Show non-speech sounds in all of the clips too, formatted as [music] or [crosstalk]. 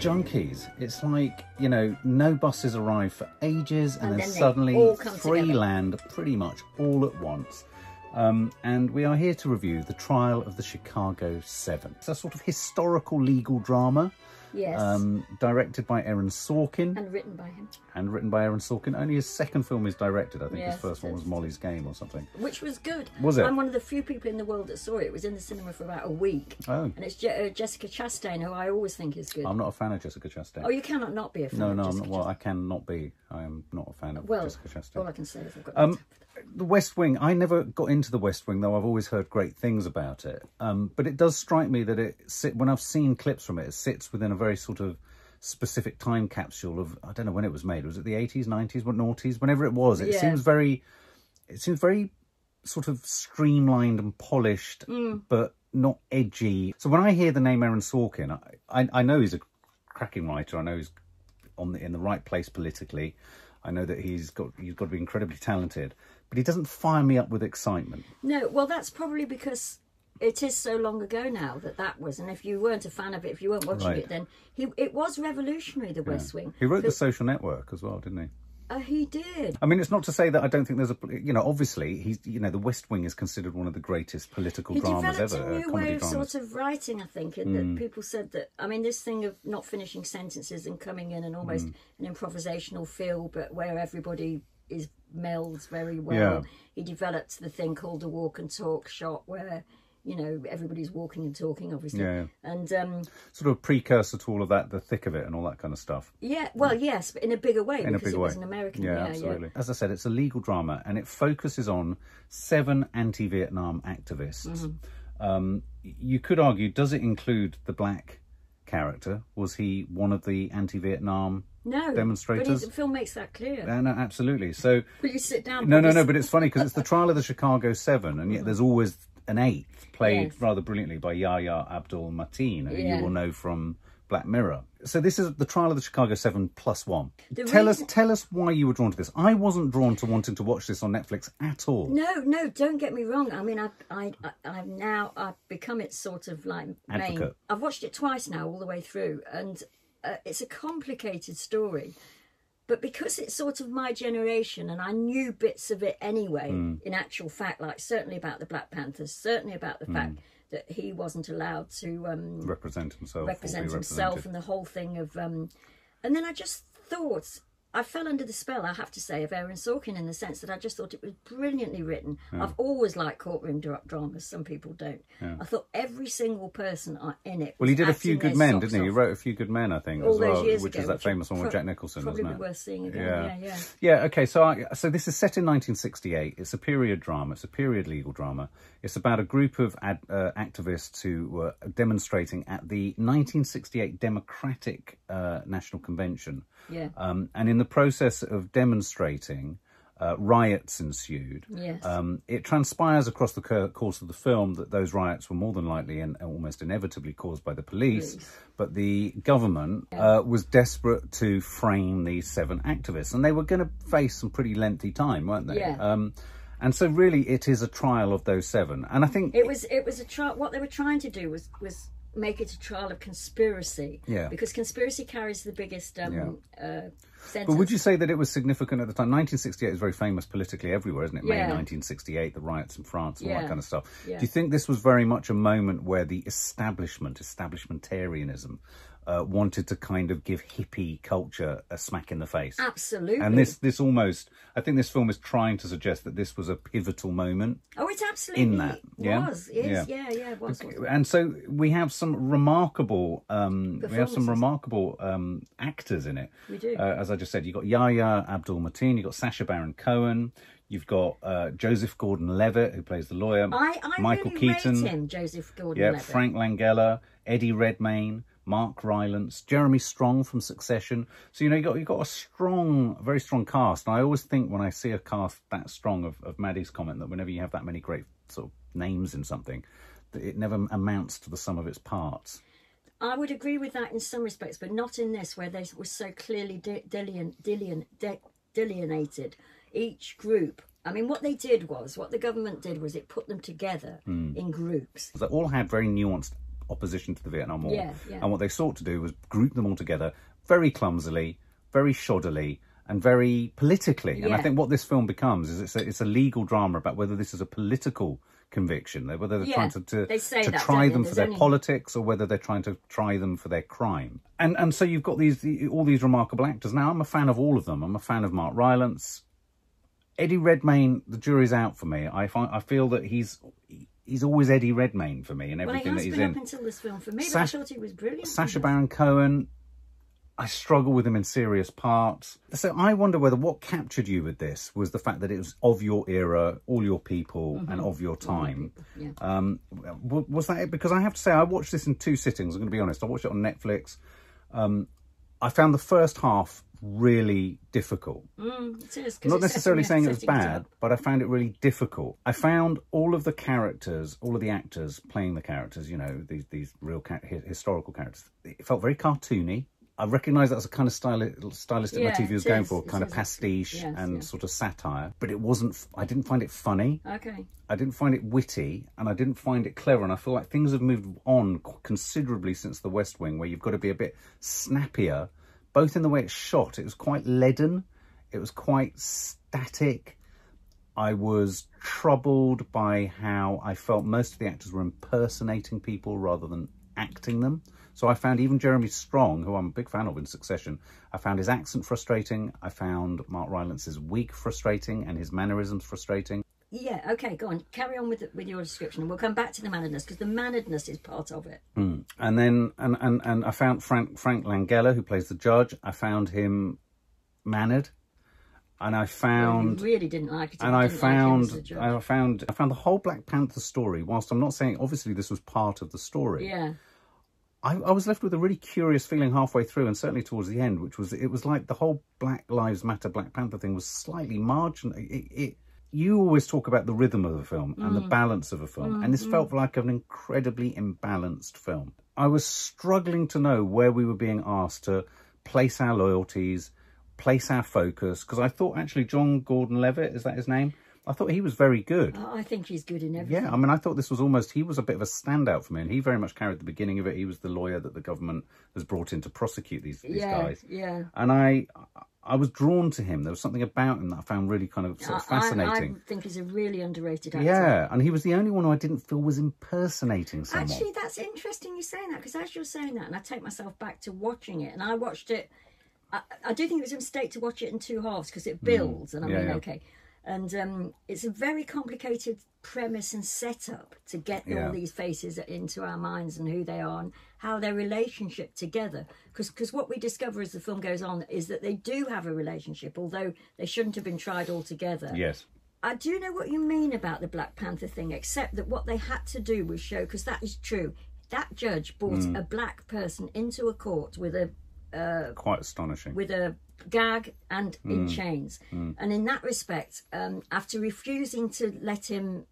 film junkies. It's like, you know, no buses arrive for ages and, And then, then suddenly three together. land pretty much all at once. Um, and we are here to review The Trial of the Chicago Seven. It's a sort of historical legal drama Yes. um, directed by Aaron Sorkin and written by him, and written by Aaron Sorkin. Only his second film is directed. I think Yes, his first one was. Molly's Game or something. which was good. Was it? I'm one of the few people in the world that saw it. It was in the cinema for about a week. Oh. And it's Je- uh, Jessica Chastain, who I always think is good. I'm not a fan of Jessica Chastain. oh, you cannot not be a fan no, no, I'm Jessica not. Well, I cannot be. I am not a fan of Well, Jessica Chastain. All I can say is I've got Um, the West Wing. I never got into the West Wing, though. I've always heard great things about it. Um, but it does strike me that it sit when I've seen clips from it, it sits within a very sort of specific time capsule of I don't know when it was made. Was it the eighties, nineties, what noughties? Whenever it was, it Yeah. seems very. It seems very sort of streamlined and polished, Mm. but not edgy. So when I hear the name Aaron Sorkin, I, I, I know he's a cracking writer. I know he's on the in the right place politically. I know that he's got he's got to be incredibly talented, but he doesn't fire me up with excitement. No, well, that's probably because it is so long ago now that that was. And if you weren't a fan of it, if you weren't watching Right. it, then he it was revolutionary. The West Wing. He wrote The Social Network as well, didn't he? Uh, he did. I mean, it's not to say that I don't think there's a you know obviously he's you know The West Wing is considered one of the greatest political He dramas developed ever, a uh, new comedy way of dramas. Hmm. sort of writing, I think, and that people said that. I mean, this thing of not finishing sentences and coming in and almost Hmm. an improvisational feel, but where everybody is melds very well. Yeah. He developed the thing called a walk and talk shot, where you know everybody's walking and talking, obviously, Yeah. and um, Sort of precursor to all of that, the thick of it, and all that kind of stuff. yeah, well, yes, but in a bigger way in a because big it way. was an American. yeah, Yeah, absolutely. As I said, it's a legal drama, and it focuses on seven anti-Vietnam activists. Mm-hmm. Um, you could argue, does it include the black character? Was he one of the anti-Vietnam? No, Demonstrators? But the film makes that clear. Uh, no, absolutely. So Will you sit down? no, no, no. But it's funny because it's the trial of the Chicago Seven, and yet there's always an eighth played Yes. rather brilliantly by Yahya Abdul Mateen, who Yeah. you will know from Black Mirror. So this is the trial of the Chicago Seven plus one. The tell reason- us, tell us why you were drawn to this. I wasn't drawn to wanting to watch this on Netflix at all. No, no, don't get me wrong. I mean, I've, I, I, I've now I've become its sort of like main. I've watched it twice now, all the way through, and uh, it's a complicated story. But because it's sort of my generation, and I knew bits of it anyway, Hmm. in actual fact, like certainly about the Black Panthers, certainly about the Hmm. fact that he wasn't allowed to um, Represent himself. represent himself and the whole thing of um and then I just thought I fell under the spell, I have to say, of Aaron Sorkin in the sense that I just thought it was brilliantly written. I've always liked courtroom dra- dramas. Some people don't. I thought every single person in it. Well, he did a few good men, didn't he? He wrote a few good men, I think, all as well, which ago, is that which famous one with Jack Nicholson, Probably be it? worth seeing again. Yeah. Yeah, yeah. Yeah, okay, so I, so this is set in 1968. It's a period drama. It's a period legal drama. It's about a group of ad, uh, activists who were demonstrating at the 1968 Democratic uh, National Convention. Yeah. Um, and in the process of demonstrating, uh, riots ensued. Yes. Um, it transpires across the course of the film that those riots were more than likely and almost inevitably caused by the police, Police. but the government uh, was desperate to frame these seven activists, and they were going to face some pretty lengthy time, weren't they? Yeah. Um, and so, really, it is a trial of those seven, and I think It was it was a trial. What they were trying to do was was make it a trial of conspiracy. Yeah. Because conspiracy carries the biggest um, uh, sentence. But would you say that it was significant at the time? 1968 is very famous politically everywhere, isn't it? Yeah. May 1968, the riots in France and all that kind of stuff. Yeah. Do you think this was very much a moment where the establishment, establishmentarianism, uh, wanted to kind of give hippie culture a smack in the face? Absolutely. And this, this almost, I think this film is trying to suggest that this was a pivotal moment. Oh, it absolutely in that, yeah? was. Is, Yeah. yeah, yeah, it was. was. And so we have some remarkable, um, we have some remarkable um, actors in it. We do. Uh, as I just said, you've got Yahya Abdul Mateen, you've got Sacha Baron Cohen, you've got uh, Joseph Gordon-Levitt who plays the lawyer, I, I Michael really Keaton, rate him, Joseph Gordon-Levitt. Frank Langella, Eddie Redmayne. Mark Rylance, Jeremy Strong from Succession. So you know you got you got a strong, very strong cast. And I always think when I see a cast that strong of, of Maddie's comment that whenever you have that many great sort of names in something, that it never amounts to the sum of its parts. I would agree with that in some respects, but not in this, where they were so clearly de- delineated. Delineated. De- delineated. Each group. I mean, what they did was, what the government did was it put them together Hmm. in groups. They all had very nuanced opposition to the Vietnam War. Yeah, yeah. And what they sought to do was group them all together very clumsily, very shoddily, and very politically. And I think what this film becomes is it's a, it's a legal drama about whether this is a political conviction, whether they're Yeah, trying to, to, they to that, try them for their only- politics or whether they're trying to try them for their crime. And and so you've got these all these remarkable actors. Now I'm a fan of all of them. I'm a fan of Mark Rylance. Eddie Redmayne, the jury's out for me. I find I feel that he's he's always Eddie Redmayne for me Well, he everything has that he's been in. up until this film for me, Sash- but I thought he was brilliant. Sacha Baron Cohen, I struggle with him in serious parts. So I wonder whether what captured you with this was the fact that it was of your era, all your people, and of your time. Yeah. Um, was that it? Because I have to say, I watched this in two sittings. I'm going to be honest. I watched it on Netflix. Um, I found the first half really difficult. Mm, it is, not necessarily saying it was bad, up. but I found it really difficult. I found all of the characters, all of the actors playing the characters, you know, these these real ca- hi- historical characters, it felt very cartoony. I recognise that's a kind of styli- stylistic Yeah, motif he was going is, for, it kind of pastiche Yes, and yeah. sort of satire. But it wasn't. f- I didn't find it funny. Okay. I didn't find it witty, and I didn't find it clever. And I feel like things have moved on considerably since The West Wing, where you've got to be a bit snappier, both in the way it's shot. It was quite leaden. It was quite static. I was troubled by how I felt most of the actors were impersonating people rather than acting them. So I found even Jeremy Strong, who I'm a big fan of in Succession, I found his accent frustrating. I found Mark Rylance's wig frustrating and his mannerisms frustrating. Yeah, okay, go on. Carry on with with your description. We'll come back to the manneredness because the manneredness is part of it. Hmm. And then and, and, and I found Frank Frank Langella, who plays the judge, I found him mannered. And I found really didn't like it. and I like found the. I found I found the whole Black Panther story, whilst I'm not saying obviously this was part of the story. yeah, I, I was left with a really curious feeling halfway through and certainly towards the end, which was it was like the whole Black Lives Matter Black Panther thing was slightly marginal. It, it, you always talk about the rhythm of the film and the mm. balance of a film, and this felt mm-hmm. like an incredibly imbalanced film. I was struggling to know where we were being asked to place our loyalties, place our focus, because I thought actually John Gordon Levitt, is that his name? I thought he was very good. I think he's good in everything. Yeah, I mean, I thought this was almost, he was a bit of a standout for me, and he very much carried the beginning of it. He was the lawyer that the government has brought in to prosecute these, these yeah, guys. yeah. And I I was drawn to him. There was something about him that I found really kind of sort of I- I- fascinating. I, think he's a really underrated actor. yeah, and he was the only one I didn't feel was impersonating someone. Actually, that's interesting you saying that because as you're saying that, and I take myself back to watching it, and I watched it. I, I do think it was a mistake to watch it in two halves because it builds, and I Mm. Yeah, mean, yeah. okay, and um, it's a very complicated premise and setup to get Yeah. all these faces into our minds and who they are and how their relationship together. Because what we discover as the film goes on is that they do have a relationship, although they shouldn't have been tried all together. yes. I do know what you mean about the Black Panther thing, except that what they had to do was show, because that is true. That judge brought a black person into a court with a Quite astonishing. with a gag and in mm. chains, mm. and in that respect, um, after refusing to let him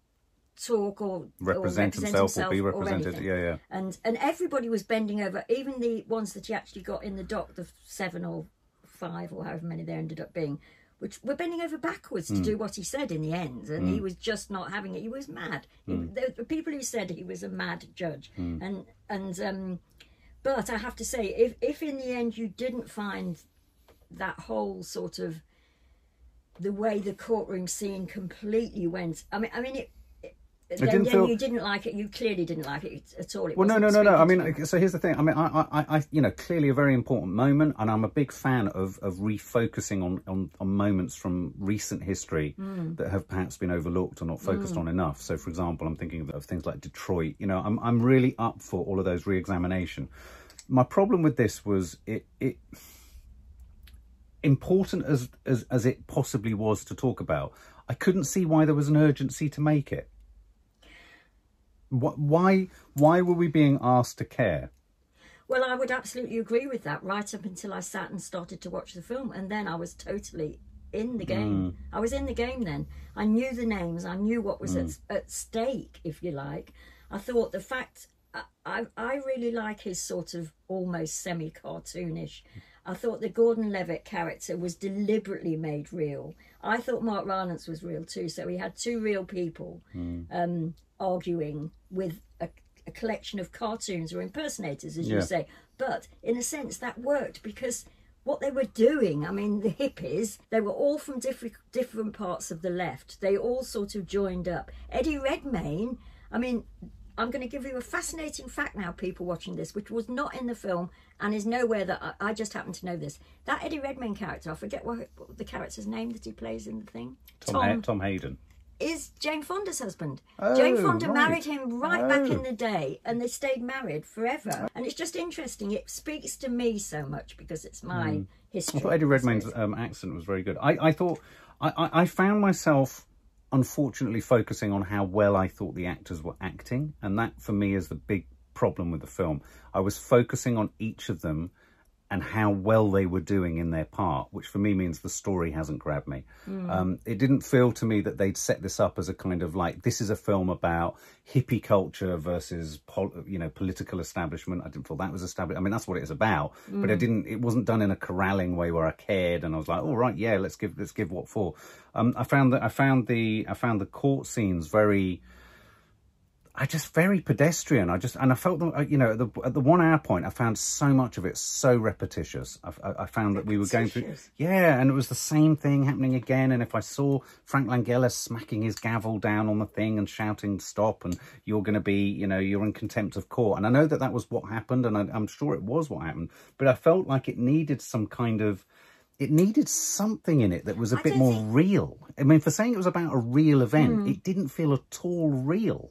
talk or represent, or himself, or be represented. anything, yeah, yeah. and and everybody was bending over, even the ones that he actually got in the dock, the seven or five or however many there ended up being, which were bending over backwards to mm. do what he said in the end, and he was just not having it. He was mad. He, there were people who said he was a mad judge, and and um, but I have to say, if if in the end you didn't find that whole sort of the way the courtroom scene completely went, I mean, I mean it. it then, didn't then feel- you didn't like it. You clearly didn't like it at all. It Well, no, no, no, no. I mean, so here's the thing. I mean, I, I, I, you know, clearly a very important moment, and I'm a big fan of of refocusing on on, on moments from recent history Hmm. that have perhaps been overlooked or not focused on enough. So, for example, I'm thinking of, of things like Detroit. You know, I'm I'm really up for all of those re-examination. My problem with this was it it important as as as it possibly was to talk about. I couldn't see why there was an urgency to make it. Why why were we being asked to care? Well, I would absolutely agree with that. Right up until I sat and started to watch the film, and then I was totally in the game. Hmm. I was in the game then. I knew the names. I knew what was at, hmm. at stake, if you like. I thought the fact I, I I really like his sort of almost semi cartoonish. I thought the Gordon Levitt character was deliberately made real. I thought Mark Rylance was real too. So we had two real people um, arguing with a, a a collection of cartoons or impersonators, as Yeah. you say. But in a sense, that worked because what they were doing, I mean, the hippies, they were all from different different parts of the left. They all sort of joined up. Eddie Redmayne, I mean, I'm going to give you a fascinating fact now, people watching this, which was not in the film and is nowhere that I, I just happen to know this. That Eddie Redmayne character, I forget what, what the character's name that he plays in the thing. Tom, Ha- Tom Hayden. is Jane Fonda's husband. Oh, Jane Fonda right. married him right back Oh. in the day, and they stayed married forever. And it's just interesting. It speaks to me so much because it's my history. Hmm. I thought Eddie Redmayne's um, accent was very good. I, I thought I, I found myself unfortunately focusing on how well I thought the actors were acting, and that for me is the big problem with the film. I was focusing on each of them and how well they were doing in their part, which for me means the story hasn't grabbed me. Um, it didn't feel to me that they'd set this up as a kind of like this is a film about hippie culture versus pol- you know political establishment. I didn't feel that was established. I mean that's what it is about, but I didn't. It wasn't done in a corralling way where I cared and I was like, all right, yeah, let's give let's give what for. Um, I found that I found the I found the court scenes very. I just very pedestrian. I just and I felt that uh, you know at the at the one hour point, I found so much of it so repetitious. I, I, I found that we were going through, yeah, and it was the same thing happening again. And if I saw Frank Langella smacking his gavel down on the thing and shouting "stop" and you're going to be, you know, you're in contempt of court, and I know that that was what happened, and I, I'm sure it was what happened, but I felt like it needed some kind of it needed something in it that was a I bit more think- real. I mean, for saying it was about a real event, Hmm. it didn't feel at all real.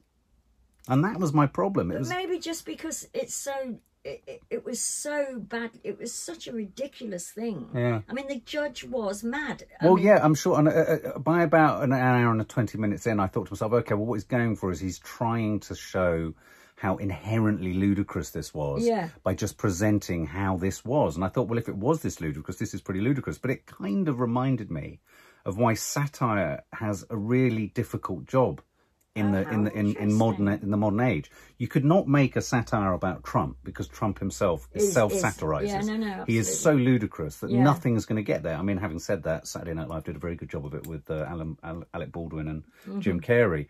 And that was my problem. It was maybe just because it's so. It, it, it was so bad. It was such a ridiculous thing. Yeah. I mean, the judge was mad. I well, mean, yeah, I'm sure. And uh, uh, by about an hour and 20 minutes in, I thought to myself, okay, well, what he's going for is he's trying to show how inherently ludicrous this was Yeah. by just presenting how this was. And I thought, well, if it was this ludicrous, this is pretty ludicrous. But it kind of reminded me of why satire has a really difficult job in the in the in, in modern in the modern age. You could not make a satire about Trump because Trump himself is, Is- is- self-satirizes. yeah, no, no, he is so ludicrous that Yeah. nothing is going to get there. I mean, having said that, Saturday Night Live did a very good job of it with uh, Alan, Al- Alec Baldwin and Mm-hmm. Jim Carrey.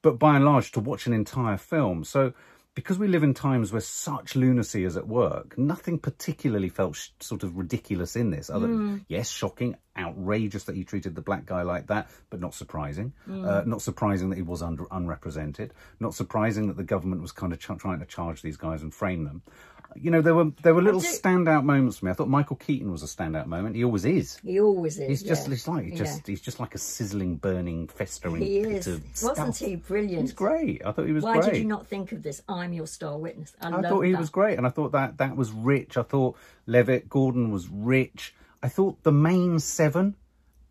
But by and large, to watch an entire film, so because we live in times where such lunacy is at work, nothing particularly felt sh- sort of ridiculous in this. Other, Mm. yes, shocking, outrageous that he treated the black guy like that, but not surprising. Mm. Uh, not surprising that he was under, unrepresented. Not surprising that the government was kind of ch- trying to charge these guys and frame them. You know, there were there were little do- standout moments for me. I thought Michael Keaton was a standout moment. He always is. He always is. He's just yeah. he's like Yeah. just he's just like a sizzling, burning, festering He is. Wasn't he brilliant? He's great. I thought he was Why great. did you not think of this? I'm your star witness. I, I thought he that. was great, and I thought that that was rich. I thought Levitt Gordon was rich. I thought the main seven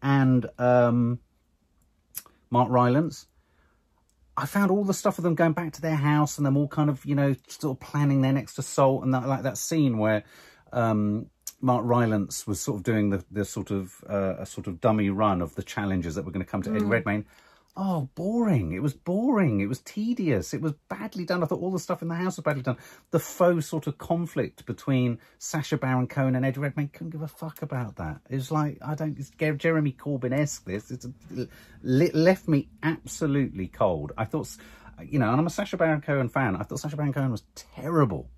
and um, Mark Rylance. I found all the stuff of them going back to their house and them all kind of you know sort of planning their next assault and that like that scene where um, Mark Rylance was sort of doing the the sort of uh, a sort of dummy run of the challenges that were going to come to Eddie Redmayne. Oh, boring. It was boring. It was tedious. It was badly done. I thought all the stuff in the house was badly done. The faux sort of conflict between Sacha Baron Cohen and Eddie Redmayne couldn't give a fuck about that. It was like, I don't, it's Jeremy Corbyn-esque this. It's le- left me absolutely cold. I thought, you know, and I'm a Sacha Baron Cohen fan. I thought Sacha Baron Cohen was terrible.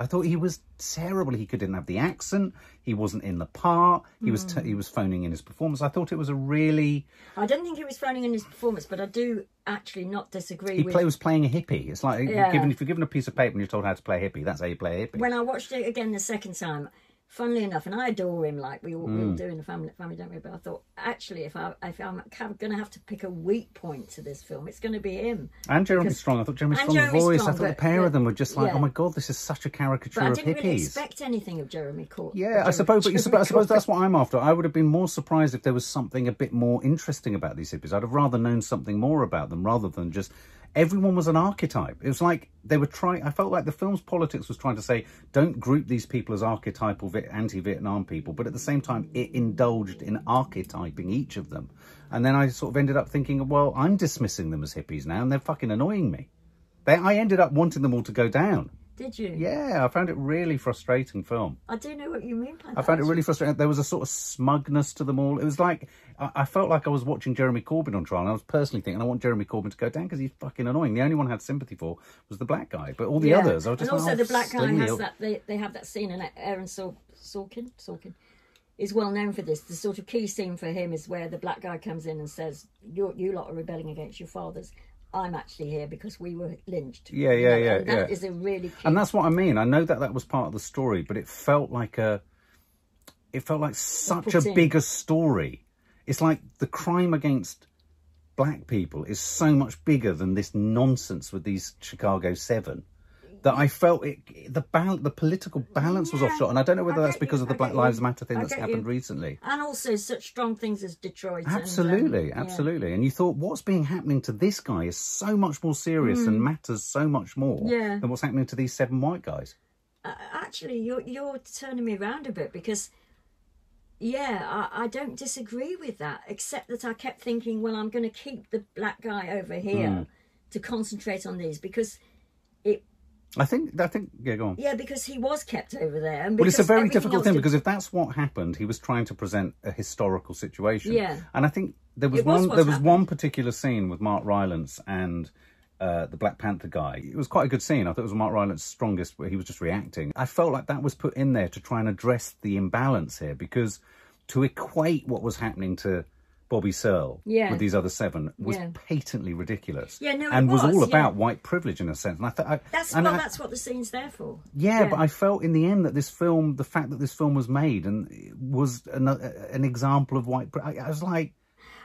I thought he was terrible. He couldn't have the accent. He wasn't in the part. He was Hmm. t- he was phoning in his performance. I thought it was a really I don't think he was phoning in his performance, but I do actually not disagree he with. play, was playing a hippie. It's like Yeah. given if you're given a piece of paper and you're told how to play a hippie, that's how you play a hippie. when I watched it again the second time, funnily enough, and I adore him like we all, we Hmm. all do in the family, family, don't we? But I thought actually, if I if I'm going to have to pick a weak point to this film, it's going to be him. and Jeremy Strong, I thought Jeremy Strong's Jeremy voice. Strong, I thought the pair but- of them were just like, yeah. oh my god, this is such a caricature But I didn't really expect anything of Jeremy Court. Yeah, I suppose, but I suppose that's what I'm after. I would have been more surprised if there was something a bit more interesting about these hippies. I'd have rather known something more about them rather than just everyone was an archetype. It was like they were trying. I felt like the film's politics was trying to say, don't group these people as archetypal anti-Vietnam people, but at the same time, it indulged in archetyping each of them. And then I sort of ended up thinking, well, I'm dismissing them as hippies now, and they're fucking annoying me. They, I ended up wanting them all to go down Did you? Yeah, I found it really frustrating film. I do know what you mean by that. I found it really frustrating. There was a sort of smugness to them all. It was like I, I felt like I was watching Jeremy Corbyn on trial. And I was personally thinking I want Jeremy Corbyn to go down because he's fucking annoying. The only one I had sympathy for was the black guy, but all the Yeah. others, I was just and also like, oh, the black guy has that. They, they have that scene, and Aaron Sorkin, Sorkin, is well known for this. The sort of key scene for him is where the black guy comes in and says, "You, you lot are rebelling against your fathers. I'm actually here because we were lynched." Yeah, yeah, You know, yeah, and that yeah. is a really. And that's what I mean. I know that that was part of the story, but it felt like a, it felt like such a in. bigger story. It's like the crime against black people is so much bigger than this nonsense with these Chicago Seven. That I felt it, the bal- the political balance was Yeah, offshot, and I don't know whether that's because you, of the Black you, Lives Matter thing that's happened you. recently. and also such strong things as Detroit. and, um, Absolutely, yeah. absolutely. And you thought what's being happening to this guy is so much more serious and matters so much more Mm. Yeah. than what's happening to these seven white guys. Uh, actually, you're you're turning me around a bit because, yeah, I, I don't disagree with that. Except that I kept thinking, well, I'm going to keep the black guy over here Hmm. to concentrate on these because I think, I think, yeah, go on. yeah, because he was kept over there. And Well, it's a very difficult thing did- because if that's what happened, he was trying to present a historical situation. Yeah. And I think there was It was one. what There was happened. one particular scene with Mark Rylance and uh, the Black Panther guy. It was quite a good scene. I thought it was Mark Rylance's strongest, where he was just reacting. I felt like that was put in there to try and address the imbalance here because to equate what was happening to. Bobby Seale Yeah. with these other seven was Yeah. patently ridiculous. Yeah, no, and was, was, all yeah. about white privilege in a sense. And I thought, That's well, I- that's what the scene's there for. yeah, but I felt in the end that this film, the fact that this film was made and was an, an example of white. I, I was like,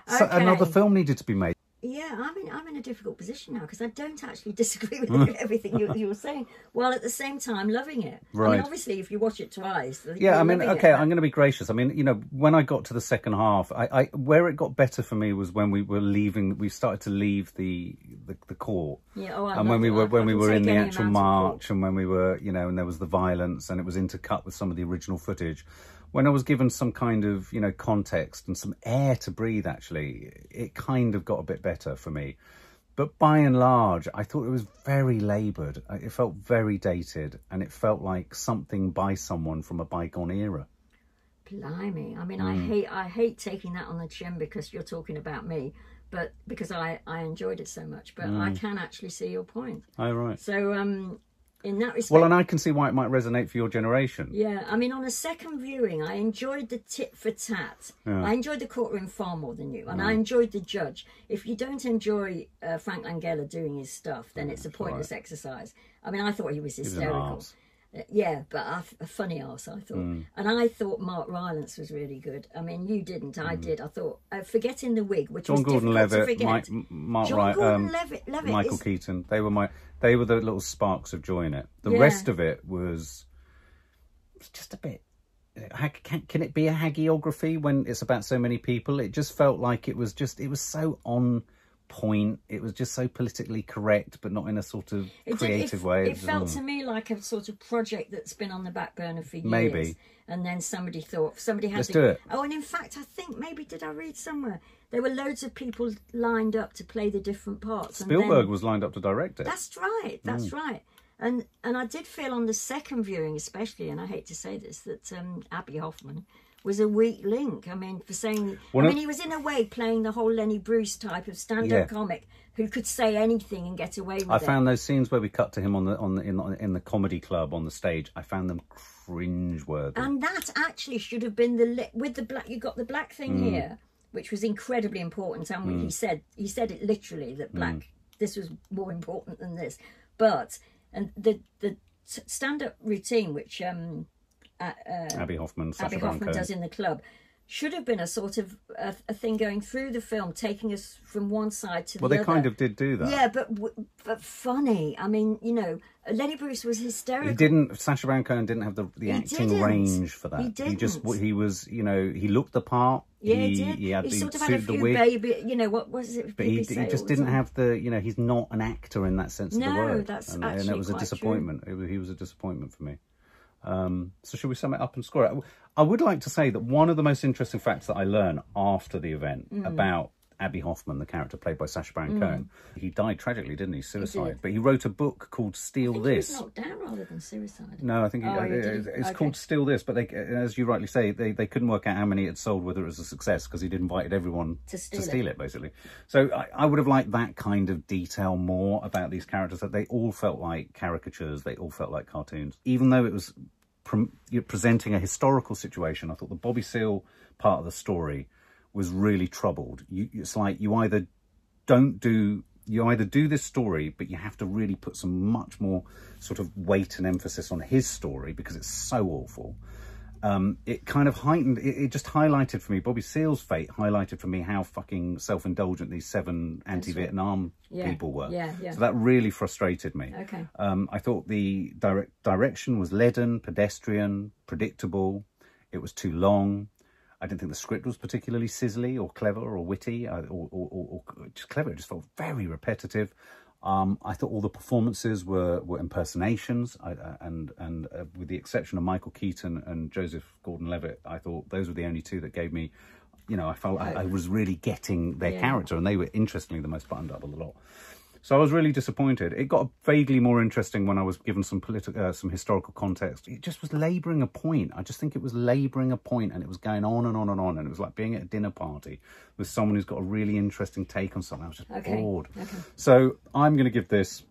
so another film needed to be made. Yeah, I'm in I'm in a difficult position now because I don't actually [laughs] disagree with mm. everything you, you were saying, while at the same time loving it. Right. I mean, obviously, if you watch it twice, Yeah, I mean, loving it, okay, I'm going to be gracious. I mean, you know, when I got to the second half, I, I where it got better for me was when we were leaving. We started to leave the the, the court. Yeah, oh, I and when we were when we were in the actual march and when we were you know and there was the violence and it was intercut with some of the original footage when i was given some kind of you know context and some air to breathe actually it kind of got a bit better for me but by and large i thought it was very labored it felt very dated and it felt like something by someone from a bygone era Blimey! I mean, Mm. I hate I hate taking that on the chin because you're talking about me, but because I I enjoyed it so much. But Mm. I can actually see your point. oh right So um, in that respect, well and i can see why it might resonate for your generation Yeah, I mean, on a second viewing, I enjoyed the tit for tat. I enjoyed the courtroom far more than you, and Mm. I enjoyed the judge. If you don't enjoy uh, Frank Langella doing his stuff, then it's a pointless exercise. I mean, I thought he was hysterical. Yeah, but a, a funny ass, I thought. Mm. And I thought Mark Rylance was really good. I mean, you didn't, I did. I thought, uh, forgetting the wig, which Mm. John was Gordon Levitt. Mike, Mark John Wright, Gordon um, Levitt, Levitt Michael is, Keaton. They were my they were the little sparks of joy in it. The Yeah. rest of it was was just a bit. Can, can it be a hagiography when it's about so many people? It just felt like it was just it was so on point. It was just so politically correct, but not in a sort of It did- creative it, way. It felt to me like a sort of project that's been on the back burner for years. Maybe. And then somebody thought somebody had Let's to do it. Oh, and in fact, I think maybe did I read somewhere there were loads of people lined up to play the different parts. and Spielberg then- was lined up to direct it. That's right. That's Mm. right. And and I did feel on the second viewing, especially, and I hate to say this, that um, Abbie Hoffman was a weak link. I mean, for saying, Well, I mean, he was in a way playing the whole Lenny Bruce type of stand-up Yeah. comic who could say anything and get away with I it. I found those scenes where we cut to him on the on the in, in the comedy club on the stage. I found them cringeworthy. And that actually should have been the li- with the black. You got the black thing Mm. here, which was incredibly important. And he said he said it literally that black. Mm. This was more important than this, but and the the stand up routine which um Um, Abbie Hoffman, Sacha Abbie Hoffman does in the club should have been a sort of a, a thing going through the film, taking us from one side to Well, the other. Well, they kind of did do that. Yeah, but w- but funny. I mean, you know, Lenny Bruce was hysterical. He didn't. Sacha Baron Cohen didn't have the, the He acting didn't. range for that. He just didn't. he was you know he looked the part. Yeah, he, he did. He had the sort of had a few baby. You know what was it? but he, he just didn't have the you know he's not an actor in that sense of the word. No, that's and, and it was a disappointment. It he was a disappointment for me. Um, so should we sum it up and score it? I would like to say that one of the most interesting facts that I learned after the event Mm. about Abbie Hoffman, the character played by Sacha Mm. Baron Cohen. He died tragically, didn't he? Suicide. But he wrote a book called Steal This. he knocked down rather than suicide. No, I think Oh, he did. it's Okay. called Steal This, but they, as you rightly say, they, they couldn't work out how many it sold, whether it was a success, because he'd invited everyone To steal it. steal it, basically. So I, I would have liked that kind of detail more about these characters, that they all felt like caricatures, they all felt like cartoons. Even though it was pre- presenting a historical situation, I thought the Bobby Seale part of the story was really troubled. You, it's like you either don't do you either do this story but you have to really put some much more sort of weight and emphasis on his story because it's so awful um, it kind of heightened it, it just highlighted for me bobby seale's fate highlighted for me how fucking self-indulgent these seven anti-vietnam Yeah, people were yeah, yeah. so that really frustrated me Okay. um, I thought the direct direction was leaden, pedestrian, predictable. It was too long. I didn't think the script was particularly sizzly or clever or witty uh, or, or, or, or just clever. It just felt very repetitive. Um, I thought all the performances were, were impersonations, I, uh, and and uh, with the exception of Michael Keaton and Joseph Gordon-Levitt, I thought those were the only two that gave me, you know, I felt I, I was really getting their Yeah. character, and they were interestingly the most buttoned up of the lot. So I was really disappointed. It got vaguely more interesting when I was given some political, uh, some historical context. It just was labouring a point. I just think it was labouring a point, and it was going on and on and on. And it was like being at a dinner party with someone who's got a really interesting take on something. I was just Okay, bored. okay. So I'm going to give this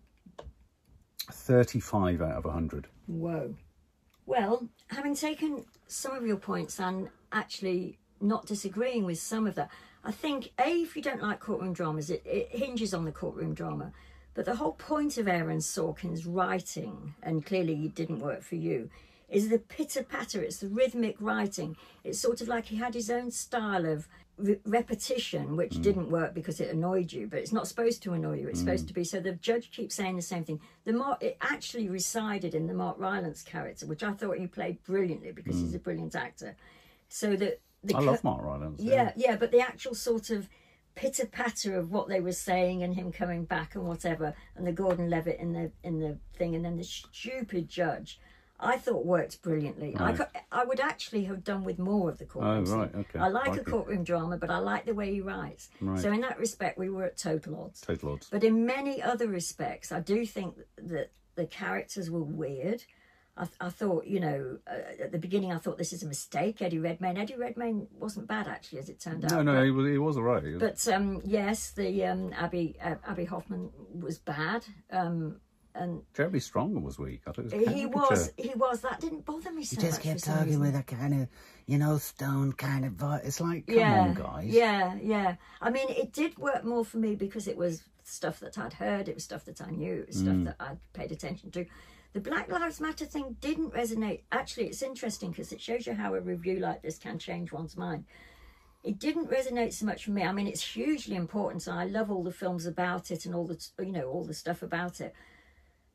35 out of 100. Whoa. Well, having taken some of your points and actually not disagreeing with some of that, I think, A, if you don't like courtroom dramas, it, it hinges on the courtroom drama. But the whole point of Aaron Sorkin's writing, and clearly it didn't work for you, is the pitter patter, it's the rhythmic writing. It's sort of like he had his own style of re- repetition, which mm. didn't work because it annoyed you, but it's not supposed to annoy you. It's mm. supposed to be. So the judge keeps saying the same thing. The Mark, it actually resided in the Mark Rylance character, which I thought he played brilliantly because he's mm. a brilliant actor. So that I love Mark Rylance. yeah, yeah, but the actual sort of pitter patter of what they were saying and him coming back and whatever, and the Gordon Levitt in the in the thing, and then the stupid judge, I thought worked brilliantly. I Right. could, I would actually have done with more of the courtroom. Oh, right, okay. I like a Crikey. courtroom drama, but I like the way he writes. Right. So in that respect, we were at total odds. Total odds. But in many other respects, I do think that the characters were weird. I, I thought, you know, uh, at the beginning, I thought this is a mistake. Eddie Redmayne. Eddie Redmayne wasn't bad actually, as it turned out. No, no, he was, he was all right. He was- But um, yes, the um, Abbie uh, Abbie Hoffman was bad, um, and Jeremy Strong was weak. I thought it was he was he was. That didn't bother me so He just much. kept for talking reason. with a kind of, you know, stone kind of voice. It's like, come yeah, on, guys. Yeah, yeah. I mean, it did work more for me because it was stuff that I'd heard, it was stuff that I knew, it was stuff Mm. that I'd paid attention to. The Black Lives Matter thing didn't resonate. Actually, it's interesting because it shows you how a review like this can change one's mind. It didn't resonate so much for me. I mean, it's hugely important, I love all the films about it and all the you know all the stuff about it.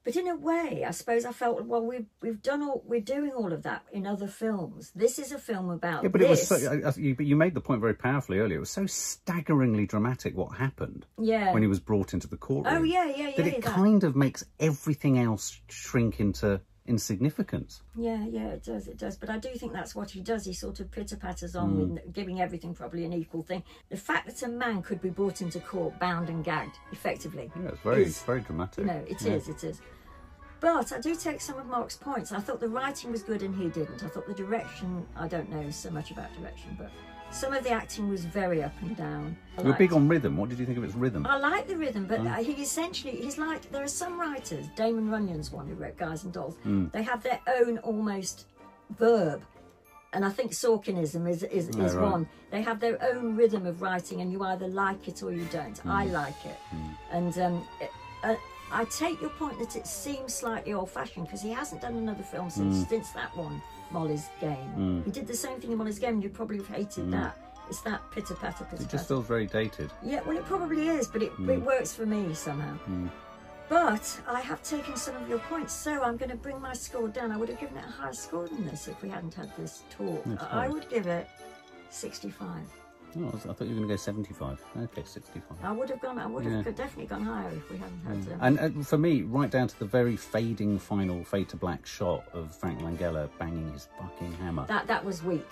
But in a way, I suppose I felt well. We've we've done all we're doing all of that in other films. This is a film about Yeah, but it was so, you, but you made the point very powerfully earlier. It was so staggeringly dramatic what happened yeah. when he was brought into the courtroom. Oh yeah, yeah, yeah. that it that. kind of makes everything else shrink into insignificance. Yeah, yeah, it does, it does. But I do think that's what he does. He sort of pitter patters on Mm. with giving everything probably an equal thing. The fact that a man could be brought into court bound and gagged effectively. Yeah, it's very, is- very dramatic. No, it is, Yeah. it is. But I do take some of Mark's points. I thought the writing was good and he didn't. I thought the direction, I don't know so much about direction, but some of the acting was very up and down. You were big on rhythm. What did you think of its rhythm? I like the rhythm, but uh he essentially he's like there are some writers. Damon Runyon's one who wrote Guys and Dolls. Mm. They have their own almost verb, and I think Sorkinism is is, is Oh, right. one. They have their own rhythm of writing, and you either like it or you don't. I Mm. like it, and um, it, uh, I take your point that it seems slightly old-fashioned because he hasn't done another film since Mm. since that one, Molly's Game. He did the same thing in Molly's Game, you probably have hated that. It's that pitter patter, pitter Mm. It just feels very dated. Yeah, well, it probably is, but it, Hmm. it works for me somehow. But I have taken some of your points, so I'm going to bring my score down. I would have given it a higher score than this if we hadn't had this talk. That's I right. would give it 65. Oh, I, thought you were going to go 75. Okay, 65. I would have gone. I would have Yeah. Definitely gone higher if we hadn't had. Um, And uh, for me, right down to the very fading final fade to black shot of Frank Langella banging his fucking hammer. that that was weak.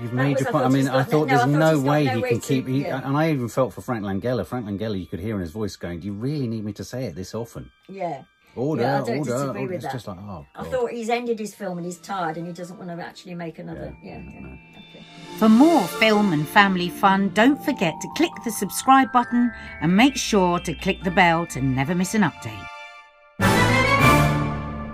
You've [laughs] That made was- your I point. I thought mean, I thought no, I there's thought no way no he way can to- keep. He, yeah. And I even felt for Frank Langella. Frank Langella, you could hear in his voice going, "Do you really need me to say it this often?" Yeah. Order, Yeah, I don't order, disagree order. with It's that. just like, oh, I thought he's ended his film and he's tired and he doesn't want to actually make another. Yeah, yeah. Okay. For more film and family fun, don't forget to click the subscribe button and make sure to click the bell to never miss an update.